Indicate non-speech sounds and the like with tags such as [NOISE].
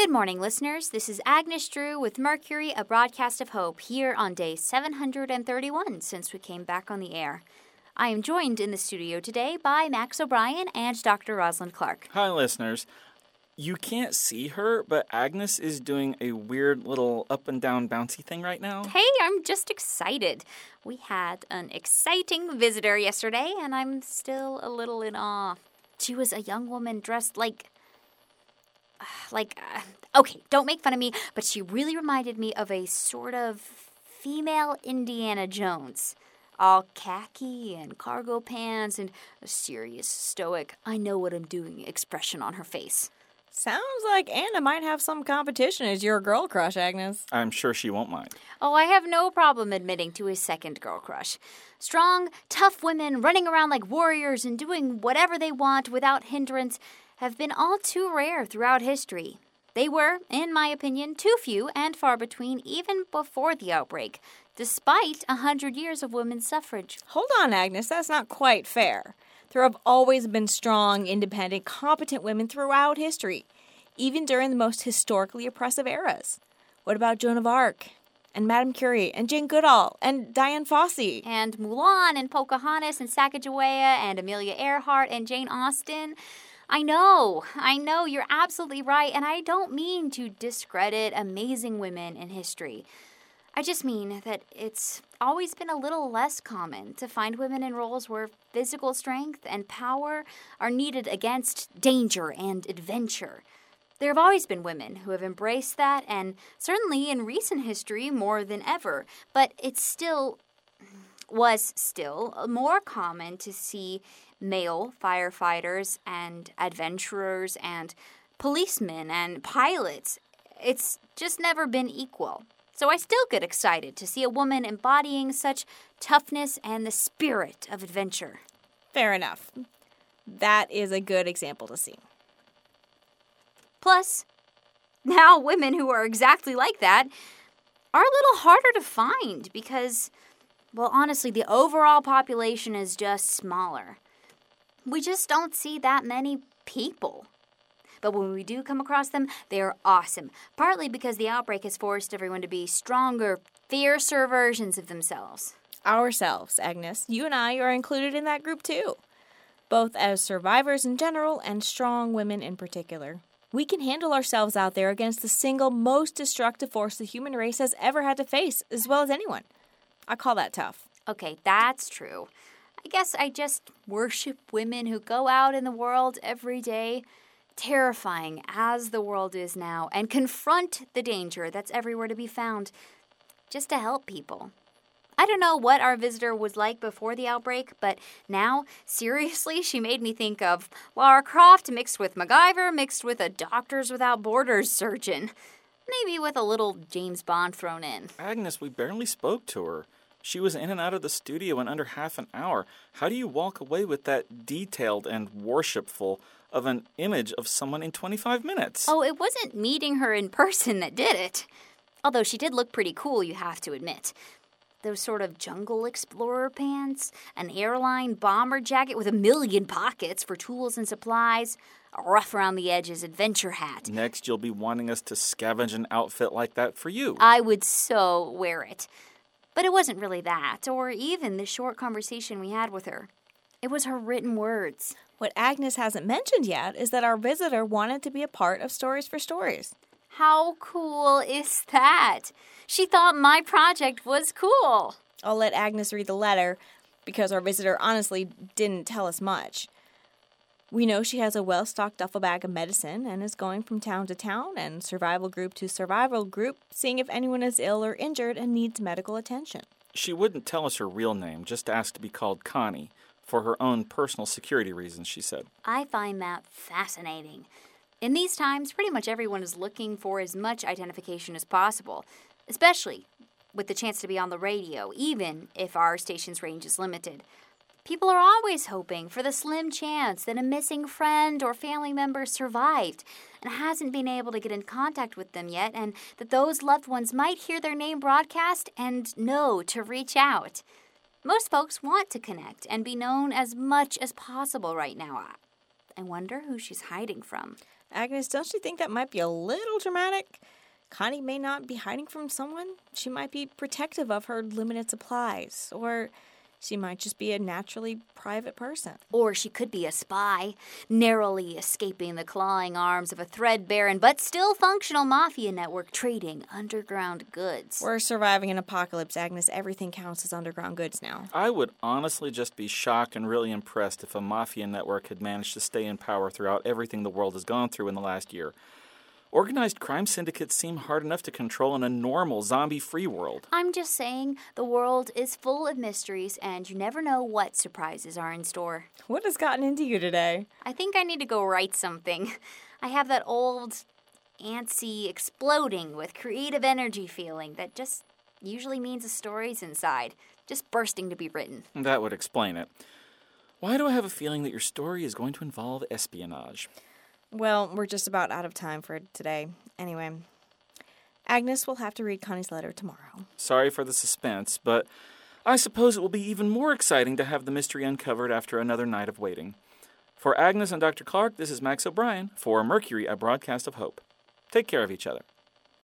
Good morning, listeners. This is Agnes Drew with Mercury, a broadcast of hope, here on day 731 since we came back on the air. I am joined in the studio today by Max O'Brien and Dr. Rosalind Clark. Hi, listeners. You can't see her, but Agnes is doing a weird little up and down bouncy thing right now. Hey, I'm just excited. We had an exciting visitor yesterday, and I'm still a little in awe. She was a young woman dressed like. [SIGHS] Like, uh, okay, don't make fun of me, but she really reminded me of a sort of female Indiana Jones. All khaki and cargo pants and a serious, stoic, I know what I'm doing expression on her face. Sounds like Anna might have some competition as your girl crush, Agnes. I'm sure she won't mind. Oh, I have no problem admitting to a second girl crush. Strong, tough women running around like warriors and doing whatever they want without hindrance have been all too rare throughout history. They were, in my opinion, too few and far between even before the outbreak, despite a hundred years of women's suffrage. Hold on, Agnes, that's not quite fair. There have always been strong, independent, competent women throughout history, even during the most historically oppressive eras. What about Joan of Arc? And Madame Curie, and Jane Goodall, and Dian Fossey. And Mulan, and Pocahontas, and Sacagawea, and Amelia Earhart, and Jane Austen. I know, I know, you're absolutely right, and I don't mean to discredit amazing women in history. I just mean that it's always been a little less common to find women in roles where physical strength and power are needed against danger and adventure. There have always been women who have embraced that, and certainly in recent history more than ever, but it still was still more common to see male firefighters and adventurers and policemen and pilots. It's just never been equal. So I still get excited to see a woman embodying such toughness and the spirit of adventure. Fair enough. That is a good example to see. Plus, now women who are exactly like that are a little harder to find because, well, honestly, the overall population is just smaller. We just don't see that many people. But when we do come across them, they are awesome, partly because the outbreak has forced everyone to be stronger, fiercer versions of themselves. Ourselves, Agnes. You and I are included in that group too, both as survivors in general and strong women in particular. We can handle ourselves out there against the single most destructive force the human race has ever had to face, as well as anyone. I call that tough. Okay, that's true. I guess I just worship women who go out in the world every day, terrifying as the world is now, and confront the danger that's everywhere to be found just to help people. I don't know what our visitor was like before the outbreak, but now, [LAUGHS] seriously, she made me think of Lara Croft mixed with MacGyver, mixed with a Doctors Without Borders surgeon. Maybe with a little James Bond thrown in. Agnes, we barely spoke to her. She was in and out of the studio in under half an hour. How do you walk away with that detailed and worshipful of an image of someone in 25 minutes? Oh, it wasn't meeting her in person that did it. Although she did look pretty cool, you have to admit. Those sort of jungle explorer pants, an airline bomber jacket with a million pockets for tools and supplies, a rough around the edges adventure hat. Next, you'll be wanting us to scavenge an outfit like that for you. I would so wear it. But it wasn't really that, or even the short conversation we had with her. It was her written words. What Agnes hasn't mentioned yet is that our visitor wanted to be a part of Stories for Stories. How cool is that? She thought my project was cool. I'll let Agnes read the letter because our visitor honestly didn't tell us much. We know she has a well stocked duffel bag of medicine and is going from town to town and survival group to survival group, seeing if anyone is ill or injured and needs medical attention. She wouldn't tell us her real name, just asked to be called Connie, for her own personal security reasons, she said. I find that fascinating. In these times, pretty much everyone is looking for as much identification as possible, especially with the chance to be on the radio, even if our station's range is limited. People are always hoping for the slim chance that a missing friend or family member survived and hasn't been able to get in contact with them yet, and that those loved ones might hear their name broadcast and know to reach out. Most folks want to connect and be known as much as possible right now. I wonder who she's hiding from. Agnes, don't you think that might be a little dramatic? Connie may not be hiding from someone. She might be protective of her limited supplies, or she might just be a naturally private person. Or she could be a spy, narrowly escaping the clawing arms of a threadbare and but still functional mafia network trading underground goods. We're surviving an apocalypse, Agnes. Everything counts as underground goods now. I would honestly just be shocked and really impressed if a mafia network had managed to stay in power throughout everything the world has gone through in the last year. Organized crime syndicates seem hard enough to control in a normal zombie free world. I'm just saying the world is full of mysteries and you never know what surprises are in store. What has gotten into you today? I think I need to go write something. [LAUGHS] I have that old, antsy, exploding with creative energy feeling that just usually means a story's inside, just bursting to be written. That would explain it. Why do I have a feeling that your story is going to involve espionage? Well, we're just about out of time for today. Anyway, Agnes will have to read Connie's letter tomorrow. Sorry for the suspense, but I suppose it will be even more exciting to have the mystery uncovered after another night of waiting. For Agnes and Dr. Clark, this is Max O'Brien for Mercury, a broadcast of hope. Take care of each other.